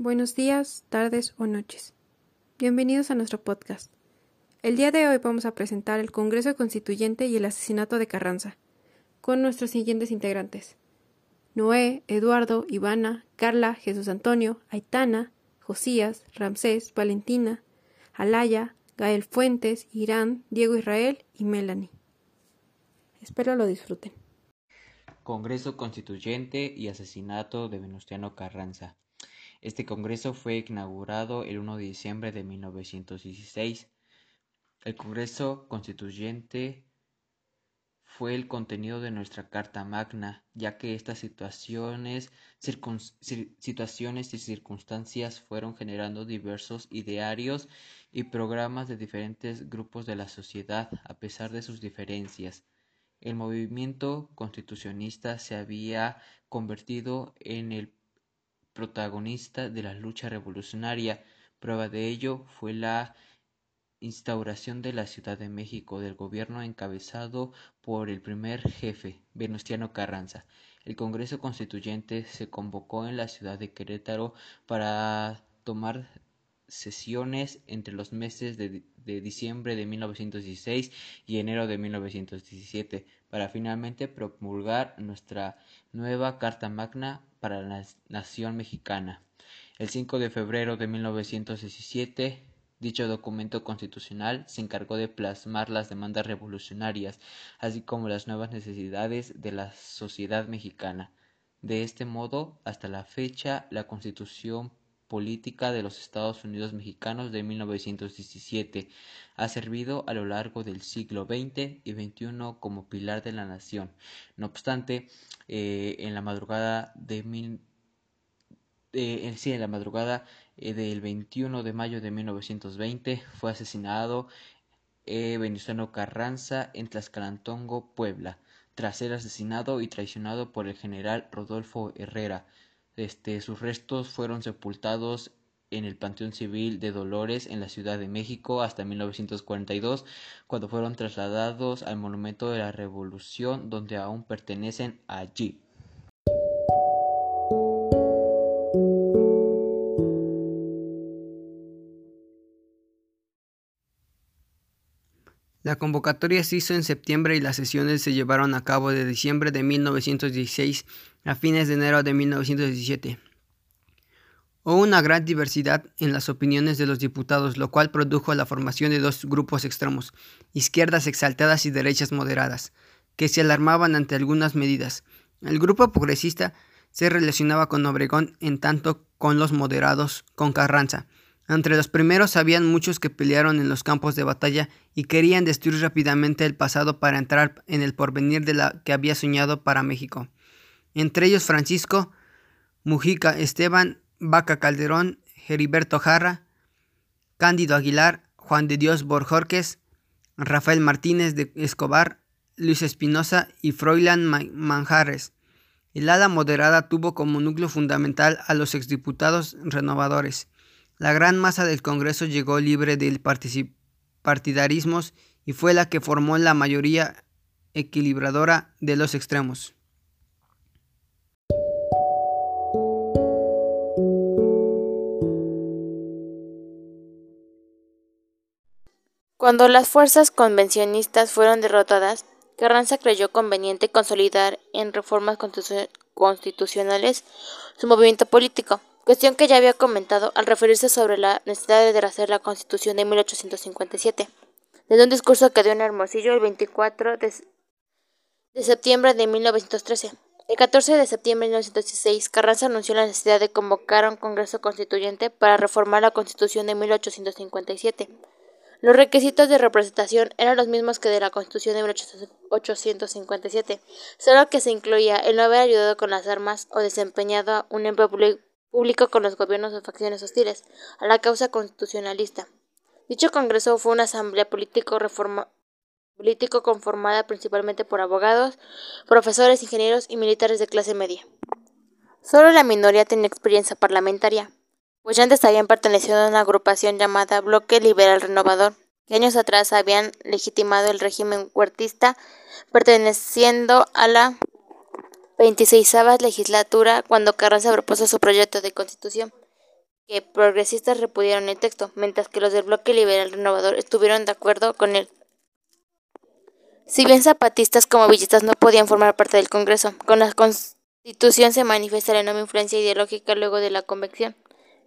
Buenos días, tardes o noches. Bienvenidos a nuestro podcast. El día de hoy vamos a presentar el Congreso Constituyente y el asesinato de Carranza, con nuestros siguientes integrantes. Noé, Eduardo, Ivana, Carla, Jesús Antonio, Aitana, Josías, Ramsés, Valentina, Alaya, Gael Fuentes, Irán, Diego Israel y Melanie. Espero lo disfruten. Congreso Constituyente y asesinato de Venustiano Carranza. Este congreso fue inaugurado el 1 de diciembre de 1916. El Congreso Constituyente fue el contenido de nuestra Carta Magna, ya que estas situaciones, situaciones y circunstancias fueron generando diversos idearios y programas de diferentes grupos de la sociedad, a pesar de sus diferencias. El movimiento constitucionista se había convertido en el protagonista de la lucha revolucionaria. Prueba de ello fue la instauración de la Ciudad de México del gobierno encabezado por el primer jefe, Venustiano Carranza. El Congreso Constituyente se convocó en la ciudad de Querétaro para tomar sesiones entre los meses de, de, diciembre de 1916 y enero de 1917 para finalmente promulgar nuestra nueva Carta Magna para la nación mexicana. El 5 de febrero de 1917, dicho documento constitucional se encargó de plasmar las demandas revolucionarias, así como las nuevas necesidades de la sociedad mexicana. De este modo, hasta la fecha, la Constitución política de los Estados Unidos mexicanos de 1917 ha servido a lo largo del siglo XX y XXI como pilar de la nación. No obstante, eh, en la madrugada de mil, eh, en la madrugada eh, del 21 de mayo de 1920 fue asesinado Venustiano Carranza en Tlaxcalantongo, Puebla, tras ser asesinado y traicionado por el general Rodolfo Herrera. Este, sus restos fueron sepultados en el Panteón Civil de Dolores en la Ciudad de México hasta 1942, cuando fueron trasladados al Monumento de la Revolución, donde aún pertenecen allí. La convocatoria se hizo en septiembre y las sesiones se llevaron a cabo de diciembre de 1916 a fines de enero de 1917. Hubo una gran diversidad en las opiniones de los diputados, lo cual produjo la formación de dos grupos extremos, izquierdas exaltadas y derechas moderadas, que se alarmaban ante algunas medidas. El grupo progresista se relacionaba con Obregón en tanto con los moderados con Carranza, entre los primeros habían muchos que pelearon en los campos de batalla y querían destruir rápidamente el pasado para entrar en el porvenir de la que había soñado para México. Entre ellos Francisco Mujica, Esteban Vaca Calderón, Heriberto Jarra, Cándido Aguilar, Juan de Dios Borjorques, Rafael Martínez de Escobar, Luis Espinosa y Froilán Manjares. El ala moderada tuvo como núcleo fundamental a los exdiputados renovadores. La gran masa del Congreso llegó libre del partidarismos y fue la que formó la mayoría equilibradora de los extremos. Cuando las fuerzas convencionistas fueron derrotadas, Carranza creyó conveniente consolidar en reformas constitucionales su movimiento político cuestión que ya había comentado al referirse sobre la necesidad de hacer la Constitución de 1857, desde un discurso que dio en Hermosillo el 24 de, septiembre de 1913. El 14 de septiembre de 1916, Carranza anunció la necesidad de convocar a un Congreso Constituyente para reformar la Constitución de 1857. Los requisitos de representación eran los mismos que de la Constitución de 1857, solo que se incluía el no haber ayudado con las armas o desempeñado un empleo público con los gobiernos o facciones hostiles a la causa constitucionalista. Dicho Congreso fue una asamblea político, político conformada principalmente por abogados, profesores, ingenieros y militares de clase media. Solo la minoría tenía experiencia parlamentaria, pues ya antes habían pertenecido a una agrupación llamada Bloque Liberal Renovador, que años atrás habían legitimado el régimen huertista, perteneciendo a la 26 legislatura cuando Carranza propuso su proyecto de constitución, que progresistas repudiaron el texto, mientras que los del bloque liberal renovador estuvieron de acuerdo con él. Si bien zapatistas como villistas no podían formar parte del Congreso, con la Constitución se manifiesta la enorme influencia ideológica luego de la convección.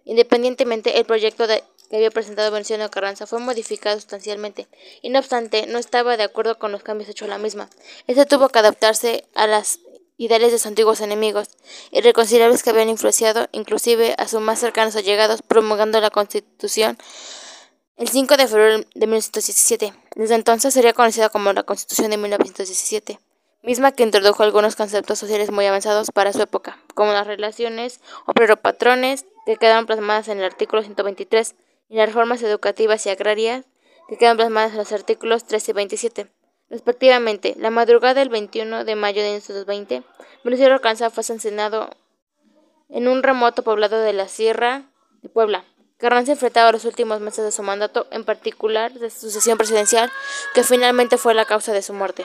Independientemente, el proyecto que había presentado Venustiano Carranza fue modificado sustancialmente, y no obstante, no estaba de acuerdo con los cambios hechos a la misma. Este tuvo que adaptarse a las ideales de sus antiguos enemigos, irreconciliables que habían influenciado inclusive a sus más cercanos allegados, promulgando la Constitución el 5 de febrero de 1917. Desde entonces sería conocida como la Constitución de 1917, misma que introdujo algunos conceptos sociales muy avanzados para su época, como las relaciones obrero-patrones, que quedaron plasmadas en el artículo 123, y las reformas educativas y agrarias, que quedan plasmadas en los artículos 13 y 27. Respectivamente, la madrugada del 21 de mayo de 1920, Venustiano Carranza fue asesinado en un remoto poblado de la Sierra de Puebla. Carranza enfrentaba los últimos meses de su mandato, en particular de su sucesión presidencial, que finalmente fue la causa de su muerte.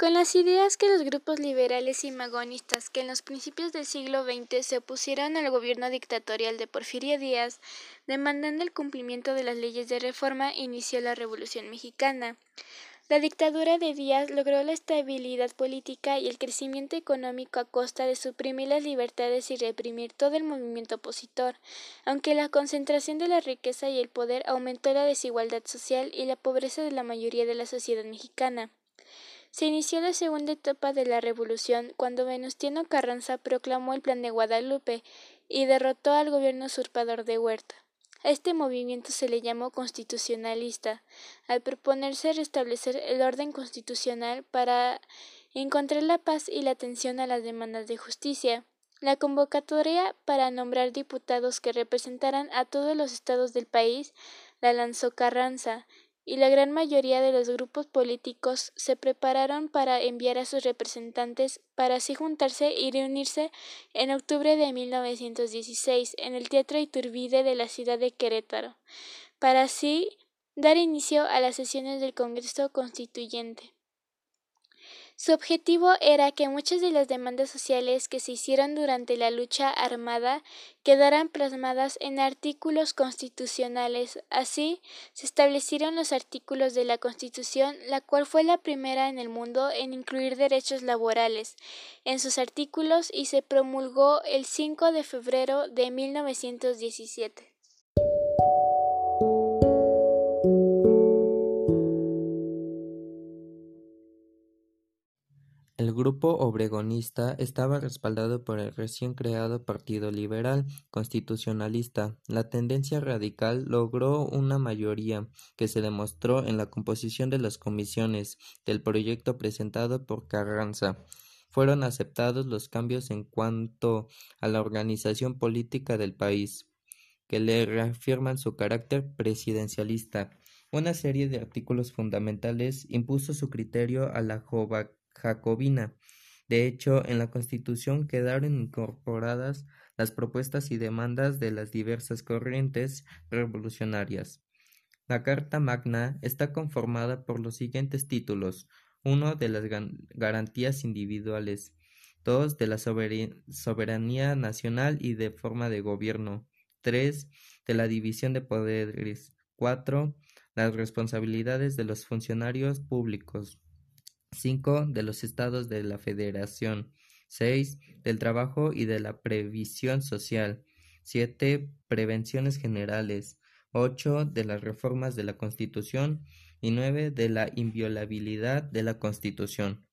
Con las ideas que los grupos liberales y magonistas que en los principios del siglo XX se opusieron al gobierno dictatorial de Porfirio Díaz, demandando el cumplimiento de las leyes de reforma, inició la Revolución Mexicana. La dictadura de Díaz logró la estabilidad política y el crecimiento económico a costa de suprimir las libertades y reprimir todo el movimiento opositor, aunque la concentración de la riqueza y el poder aumentó la desigualdad social y la pobreza de la mayoría de la sociedad mexicana. Se inició la segunda etapa de la revolución cuando Venustiano Carranza proclamó el Plan de Guadalupe y derrotó al gobierno usurpador de Huerta. A este movimiento se le llamó constitucionalista, al proponerse restablecer el orden constitucional para encontrar la paz y la atención a las demandas de justicia. La convocatoria para nombrar diputados que representaran a todos los estados del país la lanzó Carranza, y la gran mayoría de los grupos políticos se prepararon para enviar a sus representantes para así juntarse y reunirse en octubre de 1916 en el Teatro Iturbide de la ciudad de Querétaro, para así dar inicio a las sesiones del Congreso Constituyente. Su objetivo era que muchas de las demandas sociales que se hicieron durante la lucha armada quedaran plasmadas en artículos constitucionales. Así, se establecieron los artículos de la Constitución, la cual fue la primera en el mundo en incluir derechos laborales en sus artículos y se promulgó el 5 de febrero de 1917. El grupo obregonista estaba respaldado por el recién creado Partido Liberal Constitucionalista. La tendencia radical logró una mayoría que se demostró en la composición de las comisiones del proyecto presentado por Carranza. Fueron aceptados los cambios en cuanto a la organización política del país, que le reafirman su carácter presidencialista. Una serie de artículos fundamentales impuso su criterio a la jacobina. De hecho, en la Constitución quedaron incorporadas las propuestas y demandas de las diversas corrientes revolucionarias. La Carta Magna está conformada por los siguientes títulos: uno de las garantías individuales, dos de la soberanía nacional y de forma de gobierno, tres de la división de poderes, cuatro las responsabilidades de los funcionarios públicos, 5 de los Estados de la Federación, 6 del trabajo y de la previsión social, 7 prevenciones generales, 8 de las reformas de la Constitución y 9 de la inviolabilidad de la Constitución.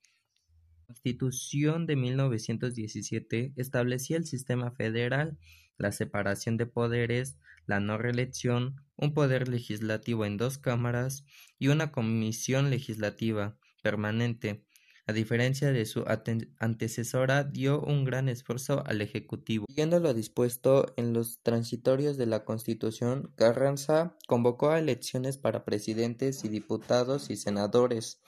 La Constitución de 1917 establecía el sistema federal, la separación de poderes, la no reelección, un poder legislativo en dos cámaras y una comisión legislativa, permanente. A diferencia de su antecesora, dio un gran esfuerzo al Ejecutivo. Siguiendo lo dispuesto en los transitorios de la Constitución, Carranza convocó a elecciones para presidentes y diputados y senadores.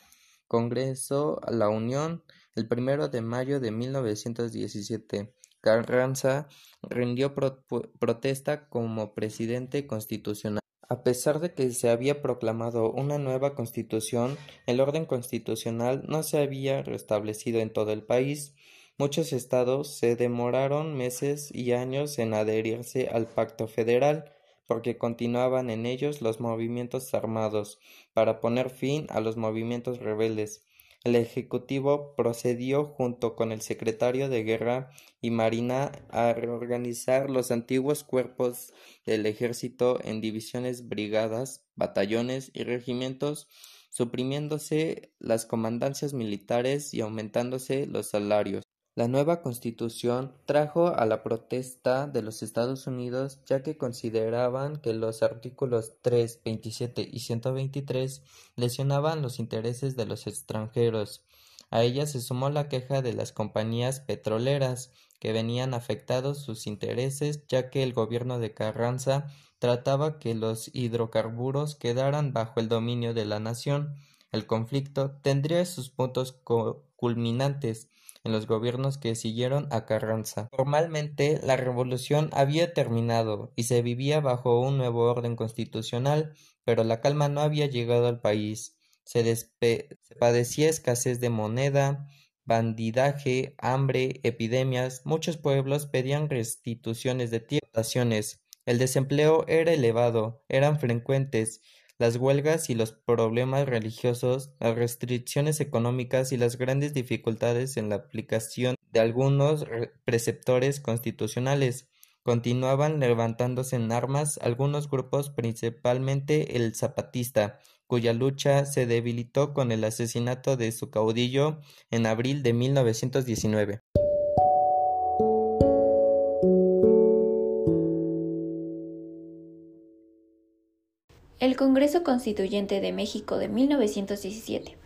Congreso a la Unión el primero de mayo de 1917. Carranza rindió protesta como presidente constitucional. A pesar de que se había proclamado una nueva constitución, el orden constitucional no se había restablecido en todo el país. Muchos estados se demoraron meses y años en adherirse al pacto federal, porque continuaban en ellos los movimientos armados, para poner fin a los movimientos rebeldes. El Ejecutivo procedió junto con el Secretario de Guerra y Marina a reorganizar los antiguos cuerpos del ejército en divisiones, brigadas, batallones y regimientos, suprimiéndose las comandancias militares y aumentándose los salarios. La nueva Constitución trajo a la protesta de los Estados Unidos ya que consideraban que los artículos 3, 27 y 123 lesionaban los intereses de los extranjeros. A ella se sumó la queja de las compañías petroleras que venían afectados sus intereses ya que el gobierno de Carranza trataba que los hidrocarburos quedaran bajo el dominio de la nación. El conflicto tendría sus puntos culminantes en los gobiernos que siguieron a Carranza. Formalmente, la revolución había terminado y se vivía bajo un nuevo orden constitucional, pero la calma no había llegado al país. Se, se padecía escasez de moneda, bandidaje, hambre, epidemias. Muchos pueblos pedían restituciones de tierras. El desempleo era elevado, eran frecuentes las huelgas y los problemas religiosos, las restricciones económicas y las grandes dificultades en la aplicación de algunos preceptores constitucionales continuaban levantándose en armas algunos grupos, principalmente el zapatista, cuya lucha se debilitó con el asesinato de su caudillo en abril de 1919. Congreso Constituyente de México de 1917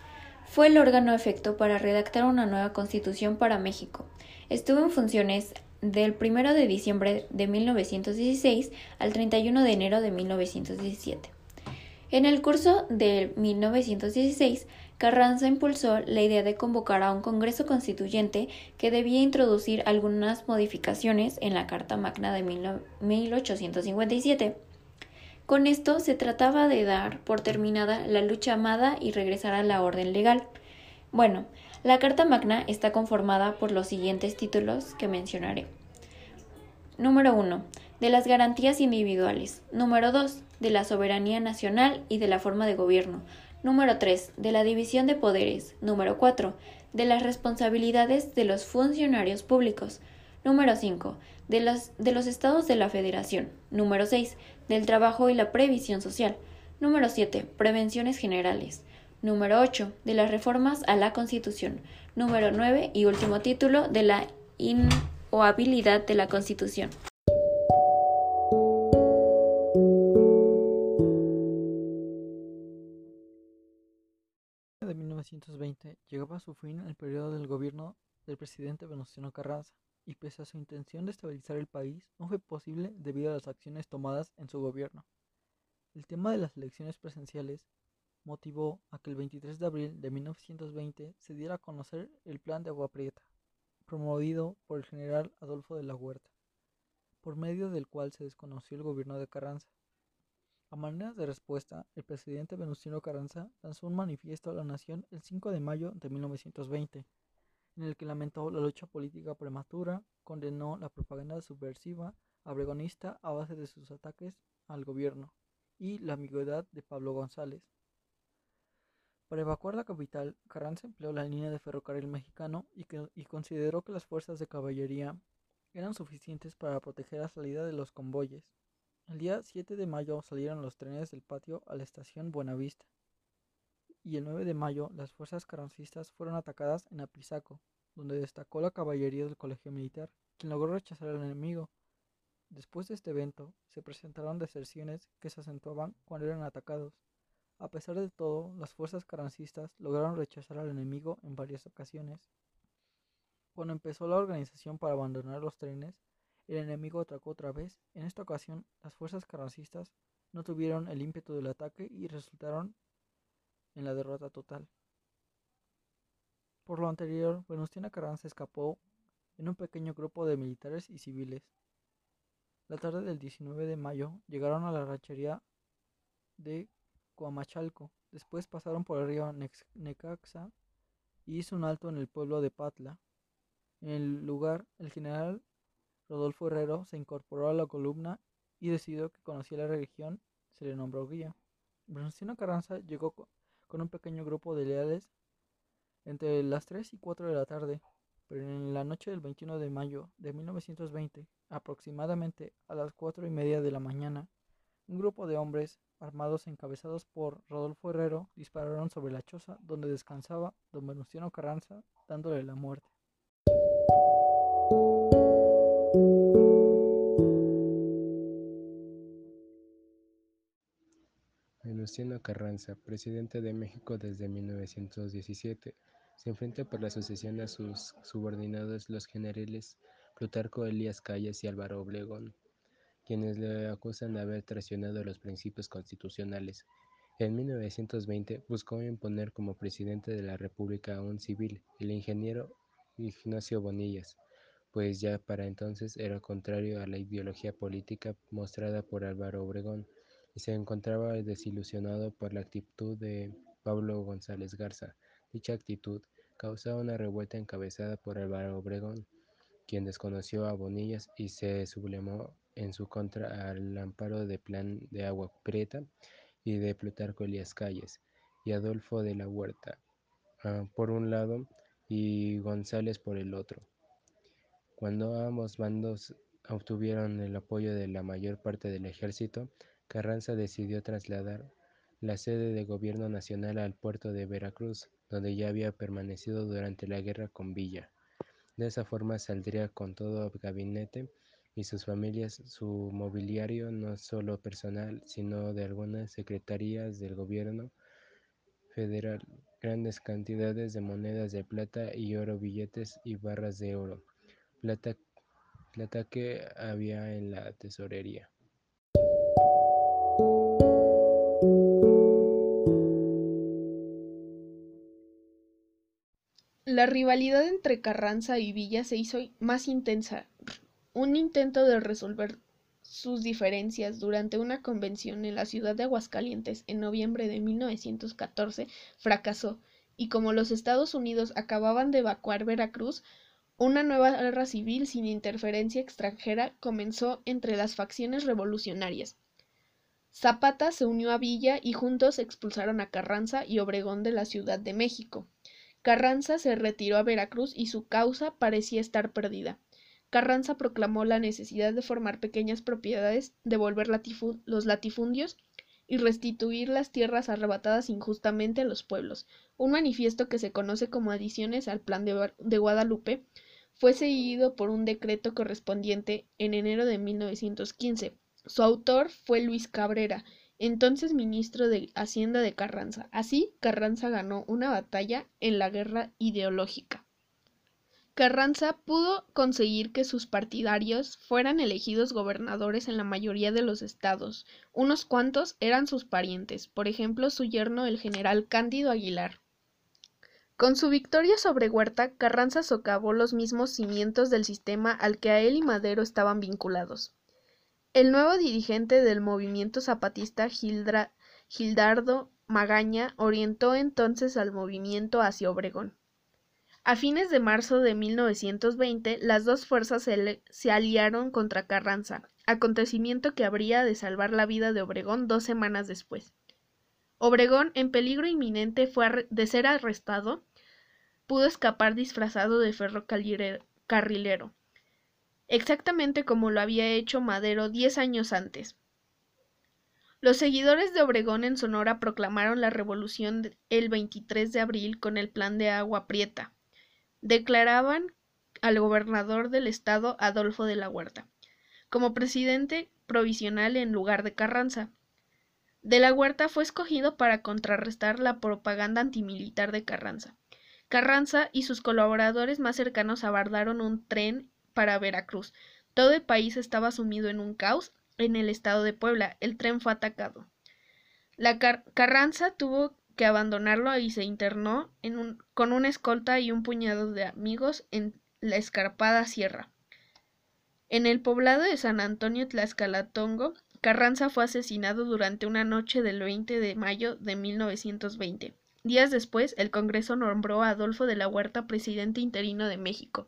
fue el órgano efecto para redactar una nueva constitución para México. Estuvo en funciones del 1 de diciembre de 1916 al 31 de enero de 1917. En el curso de 1916, Carranza impulsó la idea de convocar a un Congreso Constituyente que debía introducir algunas modificaciones en la Carta Magna de 1857 con esto se trataba de dar por terminada la lucha amada y regresar a la orden legal. Bueno, la Carta Magna está conformada por los siguientes títulos que mencionaré. Número 1. De las garantías individuales. Número 2. De la soberanía nacional y de la forma de gobierno. Número 3. De la división de poderes. Número 4. De las responsabilidades de los funcionarios públicos. Número 5. De los, estados de la Federación. Número 6 del trabajo y la previsión social. Número 7. Prevenciones generales. Número 8. De las reformas a la Constitución. Número 9 y último título de la inhoabilidad de la Constitución. de 1920 llegaba a su fin el periodo del gobierno del presidente Venustiano Carranza y pese a su intención de estabilizar el país, no fue posible debido a las acciones tomadas en su gobierno. El tema de las elecciones presenciales motivó a que el 23 de abril de 1920 se diera a conocer el Plan de Agua Prieta, promovido por el general Adolfo de la Huerta, por medio del cual se desconoció el gobierno de Carranza. A manera de respuesta, el presidente Venustiano Carranza lanzó un manifiesto a la nación el 5 de mayo de 1920, en el que lamentó la lucha política prematura, condenó la propaganda subversiva abregonista a base de sus ataques al gobierno y la ambigüedad de Pablo González. Para evacuar la capital, Carranza empleó la línea de ferrocarril mexicano y, y consideró que las fuerzas de caballería eran suficientes para proteger la salida de los convoyes. El día 7 de mayo salieron los trenes del patio a la estación Buenavista y el 9 de mayo las fuerzas carrancistas fueron atacadas en Apizaco, donde destacó la caballería del colegio militar, quien logró rechazar al enemigo. Después de este evento, se presentaron deserciones que se acentuaban cuando eran atacados. A pesar de todo, las fuerzas carrancistas lograron rechazar al enemigo en varias ocasiones. Cuando empezó la organización para abandonar los trenes, el enemigo atacó otra vez. En esta ocasión, las fuerzas carrancistas no tuvieron el ímpetu del ataque y resultaron en la derrota total. Por lo anterior, Venustiano Carranza escapó en un pequeño grupo de militares y civiles. La tarde del 19 de mayo llegaron a la ranchería de Coamachalco. Después pasaron por el río Necaxa y hizo un alto en el pueblo de Patla. En el lugar, el general Rodolfo Herrero se incorporó a la columna y decidió que conocía la región, se le nombró guía. Venustiano Carranza llegó con un pequeño grupo de leales entre las 3 y 4 de la tarde, pero en la noche del 21 de mayo de 1920, aproximadamente a las 4 y media de la mañana, un grupo de hombres armados encabezados por Rodolfo Herrero dispararon sobre la choza donde descansaba don Venustiano Carranza, dándole la muerte. Venustiano Carranza, presidente de México desde 1917, se enfrenta por la sucesión a sus subordinados los generales Plutarco Elías Calles y Álvaro Obregón, quienes le acusan de haber traicionado los principios constitucionales. En 1920 buscó imponer como presidente de la República a un civil, el ingeniero Ignacio Bonillas, pues ya para entonces era contrario a la ideología política mostrada por Álvaro Obregón y se encontraba desilusionado por la actitud de Pablo González Garza. Dicha actitud causó una revuelta encabezada por Álvaro Obregón, quien desconoció a Bonillas y se sublevó en su contra al amparo de Plan de Agua Prieta y de Plutarco Elías Calles y Adolfo de la Huerta ah, por un lado y González por el otro. Cuando ambos bandos obtuvieron el apoyo de la mayor parte del ejército, Carranza decidió trasladar la sede de gobierno nacional al puerto de Veracruz, donde ya había permanecido durante la guerra con Villa. De esa forma saldría con todo gabinete y sus familias su mobiliario no solo personal, sino de algunas secretarías del gobierno federal, grandes cantidades de monedas de plata y oro, billetes y barras de oro, plata, plata que había en la tesorería. La rivalidad entre Carranza y Villa se hizo más intensa. Un intento de resolver sus diferencias durante una convención en la ciudad de Aguascalientes en noviembre de 1914 fracasó, y como los Estados Unidos acababan de evacuar Veracruz, una nueva guerra civil sin interferencia extranjera comenzó entre las facciones revolucionarias. Zapata se unió a Villa y juntos expulsaron a Carranza y Obregón de la Ciudad de México. Carranza se retiró a Veracruz y su causa parecía estar perdida. Carranza proclamó la necesidad de formar pequeñas propiedades, devolver los latifundios y restituir las tierras arrebatadas injustamente a los pueblos. Un manifiesto que se conoce como adiciones al Plan de, de Guadalupe fue seguido por un decreto correspondiente en enero de 1915. Su autor fue Luis Cabrera, entonces ministro de Hacienda de Carranza. Así, Carranza ganó una batalla en la guerra ideológica. Carranza pudo conseguir que sus partidarios fueran elegidos gobernadores en la mayoría de los estados. Unos cuantos eran sus parientes, por ejemplo su yerno el general Cándido Aguilar. Con su victoria sobre Huerta, Carranza socavó los mismos cimientos del sistema al que a él y Madero estaban vinculados. El nuevo dirigente del movimiento zapatista, Gildardo Magaña, orientó entonces al movimiento hacia Obregón. A fines de marzo de 1920, las dos fuerzas se, se, aliaron contra Carranza, acontecimiento que habría de salvar la vida de Obregón dos semanas después. Obregón, en peligro inminente fue de ser arrestado, pudo escapar disfrazado de ferrocarrilero exactamente como lo había hecho Madero diez años antes. Los seguidores de Obregón en Sonora proclamaron la revolución el 23 de abril con el plan de agua prieta. Declaraban al gobernador del estado Adolfo de la Huerta como presidente provisional en lugar de Carranza. De la Huerta fue escogido para contrarrestar la propaganda antimilitar de Carranza. Carranza y sus colaboradores más cercanos abardaron un tren para Veracruz. Todo el país estaba sumido en un caos. En el estado de Puebla, el tren fue atacado. La Carranza tuvo que abandonarlo y se internó con una escolta y un puñado de amigos en la escarpada sierra. En el poblado de San Antonio Tlaxcalatongo, Carranza fue asesinado durante una noche del 20 de mayo de 1920. Días después, el Congreso nombró a Adolfo de la Huerta presidente interino de México.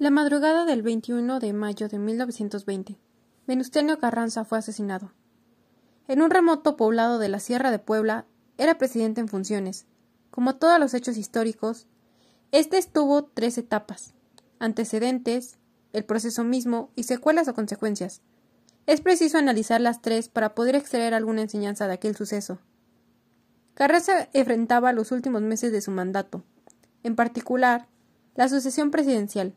La madrugada del 21 de mayo de 1920, Venustiano Carranza fue asesinado. En un remoto poblado de la Sierra de Puebla, era presidente en funciones, como todos los hechos históricos, este estuvo tres etapas, antecedentes, el proceso mismo y secuelas o consecuencias. Es preciso analizar las tres para poder extraer alguna enseñanza de aquel suceso. Carranza enfrentaba los últimos meses de su mandato, en particular, la sucesión presidencial,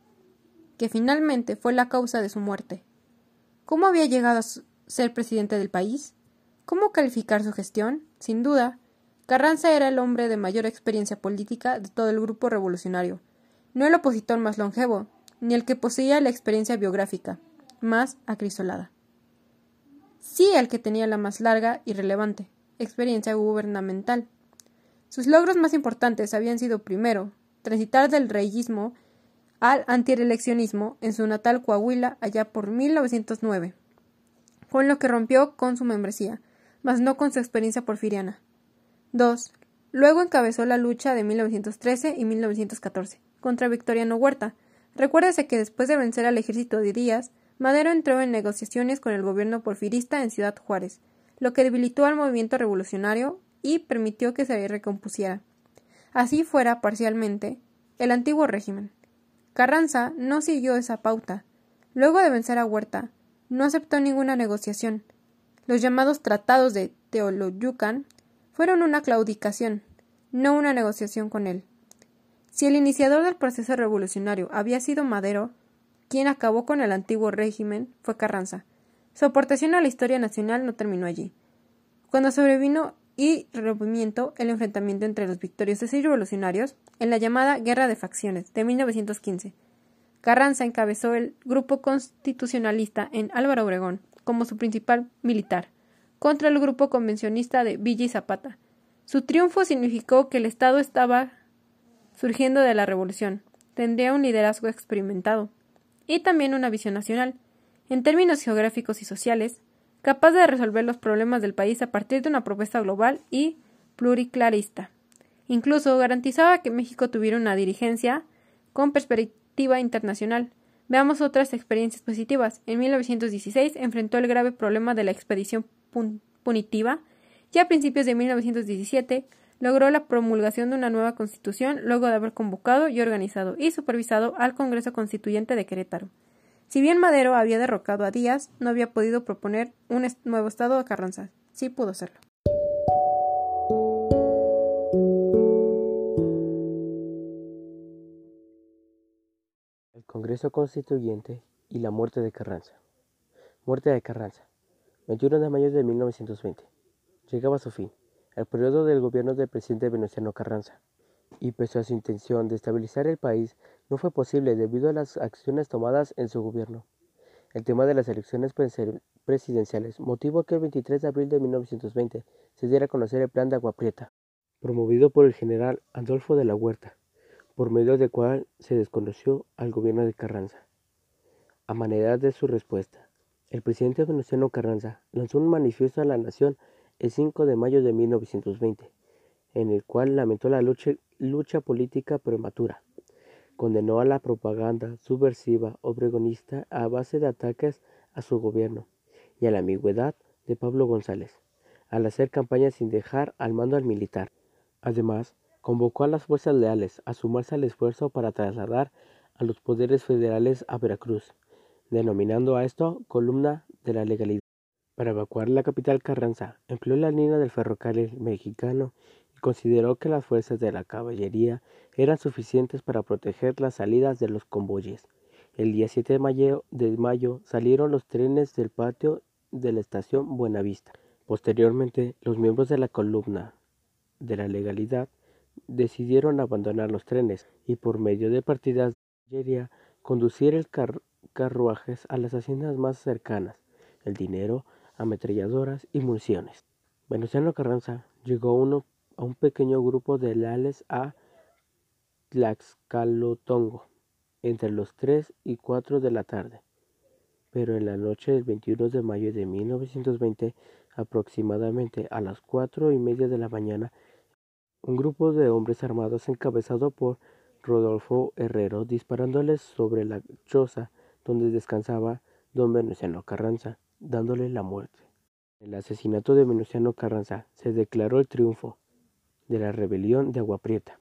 que finalmente fue la causa de su muerte. ¿Cómo había llegado a ser presidente del país? ¿Cómo calificar su gestión? Sin duda, Carranza era el hombre de mayor experiencia política de todo el grupo revolucionario, no el opositor más longevo, ni el que poseía la experiencia biográfica más acrisolada. Sí el que tenía la más larga y relevante experiencia gubernamental. Sus logros más importantes habían sido primero, transitar del reyismo al antireeleccionismo en su natal Coahuila allá por 1909, con lo que rompió con su membresía, mas no con su experiencia porfiriana. 2. Luego encabezó la lucha de 1913 y 1914 contra Victoriano Huerta. Recuérdese que después de vencer al ejército de Díaz, Madero entró en negociaciones con el gobierno porfirista en Ciudad Juárez, lo que debilitó al movimiento revolucionario y permitió que se recompusiera. Así fuera parcialmente el antiguo régimen. Carranza no siguió esa pauta. Luego de vencer a Huerta, no aceptó ninguna negociación. Los llamados tratados de Teoloyucan fueron una claudicación, no una negociación con él. Si el iniciador del proceso revolucionario había sido Madero, quien acabó con el antiguo régimen fue Carranza. Su aportación a la historia nacional no terminó allí. Cuando sobrevino y rompimiento el enfrentamiento entre los victoriosos y revolucionarios en la llamada Guerra de Facciones de 1915. Carranza encabezó el grupo constitucionalista en Álvaro Obregón como su principal militar contra el grupo convencionista de Villa y Zapata. Su triunfo significó que el Estado estaba surgiendo de la revolución, tendría un liderazgo experimentado y también una visión nacional, en términos geográficos y sociales, capaz de resolver los problemas del país a partir de una propuesta global y pluriclarista. Incluso garantizaba que México tuviera una dirigencia con perspectiva internacional. Veamos otras experiencias positivas. En 1916 enfrentó el grave problema de la expedición punitiva y a principios de 1917 logró la promulgación de una nueva constitución luego de haber convocado y organizado y supervisado al Congreso Constituyente de Querétaro. Si bien Madero había derrocado a Díaz, no había podido proponer un nuevo estado a Carranza. Sí pudo hacerlo. El Congreso Constituyente y la muerte de Carranza. Muerte de Carranza. 21 de mayo de 1920. Llegaba a su fin el periodo del gobierno del presidente Venustiano Carranza, y pese a su intención de estabilizar el país, no fue posible debido a las acciones tomadas en su gobierno. El tema de las elecciones presidenciales motivó que el 23 de abril de 1920 se diera a conocer el plan de Agua Prieta, promovido por el general Adolfo de la Huerta, por medio del cual se desconoció al gobierno de Carranza. A manera de su respuesta, el presidente Venustiano Carranza lanzó un manifiesto a la nación el 5 de mayo de 1920, en el cual lamentó la lucha, política prematura. Condenó a la propaganda subversiva obregonista a base de ataques a su gobierno y a la ambigüedad de Pablo González, al hacer campaña sin dejar al mando al militar. Además, convocó a las fuerzas leales a sumarse al esfuerzo para trasladar a los poderes federales a Veracruz, denominando a esto columna de la legalidad. Para evacuar la capital Carranza, empleó la línea del ferrocarril mexicano consideró que las fuerzas de la caballería eran suficientes para proteger las salidas de los convoyes. El día 7 de mayo, salieron los trenes del patio de la estación Buenavista. Posteriormente, los miembros de la columna de la legalidad decidieron abandonar los trenes y por medio de partidas de caballería conducir el carruajes a las haciendas más cercanas, el dinero, ametralladoras y municiones. Venustiano Carranza llegó uno, a un pequeño grupo de leales a Tlaxcalotongo entre los 3 y 4 de la tarde. Pero en la noche del 21 de mayo de 1920, aproximadamente a las cuatro y media de la mañana, un grupo de hombres armados encabezado por Rodolfo Herrero disparándoles sobre la choza donde descansaba don Venustiano Carranza, dándole la muerte. El asesinato de Venustiano Carranza se declaró el triunfo de la rebelión de Agua Prieta.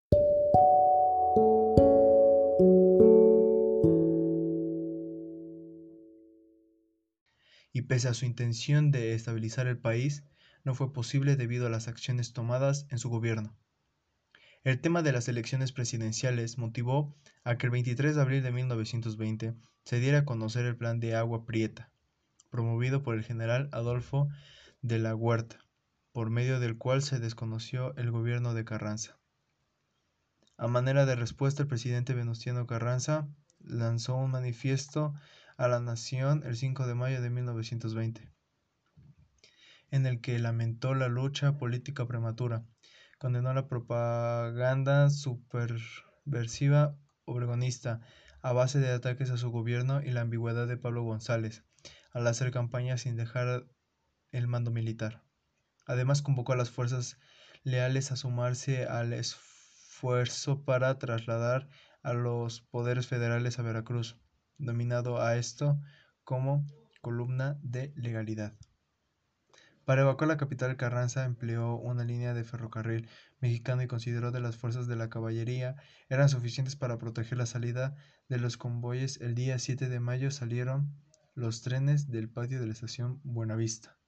Y pese a su intención de estabilizar el país, no fue posible debido a las acciones tomadas en su gobierno. El tema de las elecciones presidenciales motivó a que el 23 de abril de 1920 se diera a conocer el Plan de Agua Prieta, promovido por el general Adolfo de la Huerta, por medio del cual se desconoció el gobierno de Carranza. A manera de respuesta, el presidente Venustiano Carranza lanzó un manifiesto a la nación el 5 de mayo de 1920, en el que lamentó la lucha política prematura, condenó la propaganda superversiva obregonista a base de ataques a su gobierno y la ambigüedad de Pablo González al hacer campaña sin dejar el mando militar. Además convocó a las fuerzas leales a sumarse al esfuerzo para trasladar a los poderes federales a Veracruz, dominado a esto como columna de legalidad. Para evacuar la capital, Carranza empleó una línea de ferrocarril mexicano y consideró que las fuerzas de la caballería eran suficientes para proteger la salida de los convoyes. El día 7 de mayo salieron los trenes del patio de la estación Buenavista.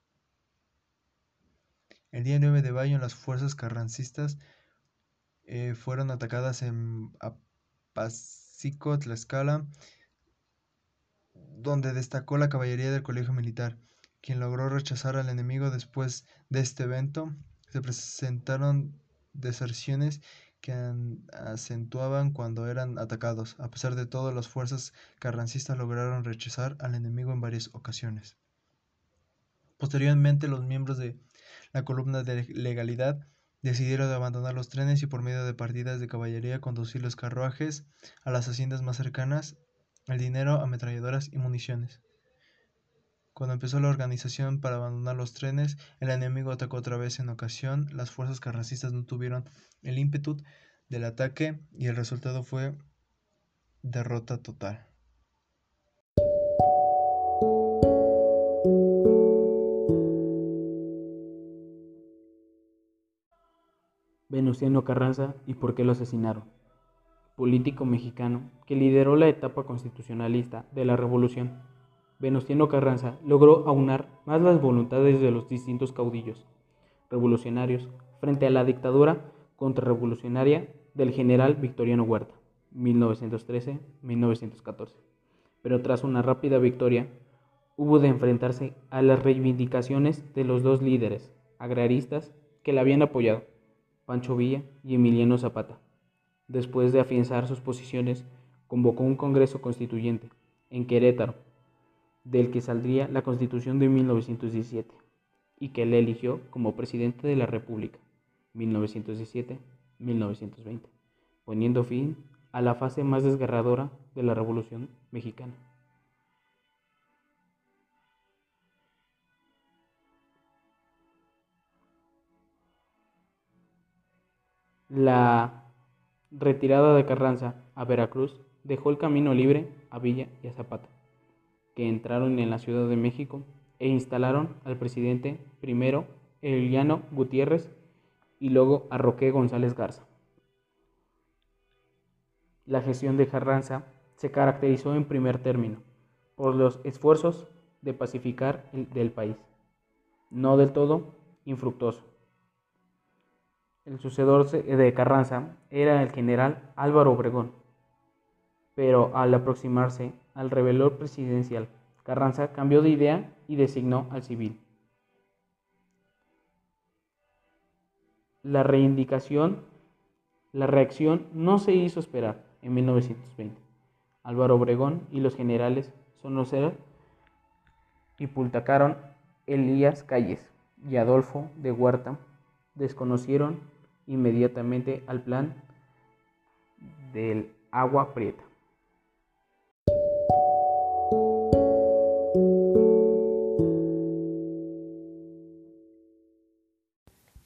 El día 9 de mayo las fuerzas carrancistas eh, fueron atacadas en Apacico, Tlaxcala, donde destacó la caballería del colegio militar quien logró rechazar al enemigo después de este evento. Se presentaron deserciones que acentuaban cuando eran atacados. A pesar de todo, las fuerzas carrancistas lograron rechazar al enemigo en varias ocasiones. Posteriormente, los miembros de la columna de legalidad decidieron abandonar los trenes y por medio de partidas de caballería conducir los carruajes a las haciendas más cercanas, el dinero, ametralladoras y municiones. Cuando empezó la organización para abandonar los trenes, el enemigo atacó otra vez en ocasión. Las fuerzas carrancistas no tuvieron el ímpetu del ataque y el resultado fue derrota total. Venustiano Carranza y por qué lo asesinaron. Político mexicano que lideró la etapa constitucionalista de la revolución Venustiano Carranza logró aunar más las voluntades de los distintos caudillos revolucionarios frente a la dictadura contrarrevolucionaria del general Victoriano Huerta, 1913-1914. Pero tras una rápida victoria, hubo de enfrentarse a las reivindicaciones de los dos líderes agraristas que la habían apoyado, Pancho Villa y Emiliano Zapata. Después de afianzar sus posiciones, convocó un Congreso Constituyente en Querétaro del que saldría la Constitución de 1917 y que le eligió como presidente de la República 1917-1920, poniendo fin a la fase más desgarradora de la Revolución Mexicana. La retirada de Carranza a Veracruz dejó el camino libre a Villa y a Zapata que entraron en la Ciudad de México e instalaron al presidente primero Eliano Gutiérrez y luego a Roque González Garza. La gestión de Carranza se caracterizó en primer término por los esfuerzos de pacificar el del país, no del todo infructuoso. El sucedor de Carranza era el general Álvaro Obregón, pero al aproximarse al rebelor presidencial. Carranza cambió de idea y designó al civil. La reivindicación, la reacción no se hizo esperar en 1920. Álvaro Obregón y los generales Sonocer y Pultacaron Elías Calles y Adolfo de Huerta desconocieron inmediatamente al plan del agua prieta.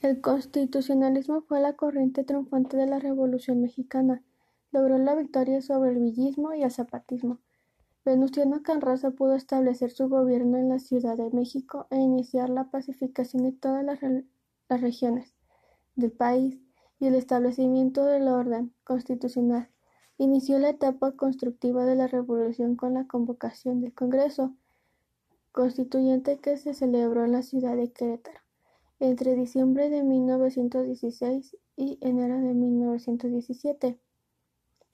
El constitucionalismo fue la corriente triunfante de la Revolución mexicana. Logró la victoria sobre el villismo y el zapatismo. Venustiano Carranza pudo establecer su gobierno en la Ciudad de México e iniciar la pacificación de todas las, las regiones del país y el establecimiento del orden constitucional. Inició la etapa constructiva de la revolución con la convocación del Congreso Constituyente que se celebró en la ciudad de Querétaro entre diciembre de 1916 y enero de 1917.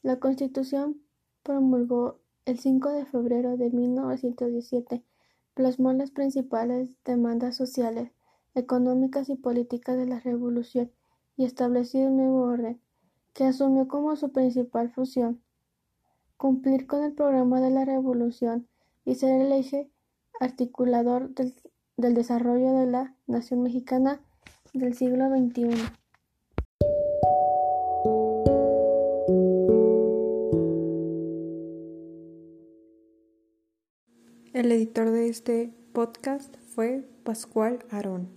La Constitución promulgó el 5 de febrero de 1917 plasmó las principales demandas sociales, económicas y políticas de la revolución y estableció un nuevo orden, que asumió como su principal función cumplir con el programa de la revolución y ser el eje articulador del, del desarrollo de la nación mexicana del siglo XXI. El editor de este podcast fue Pascual Arón.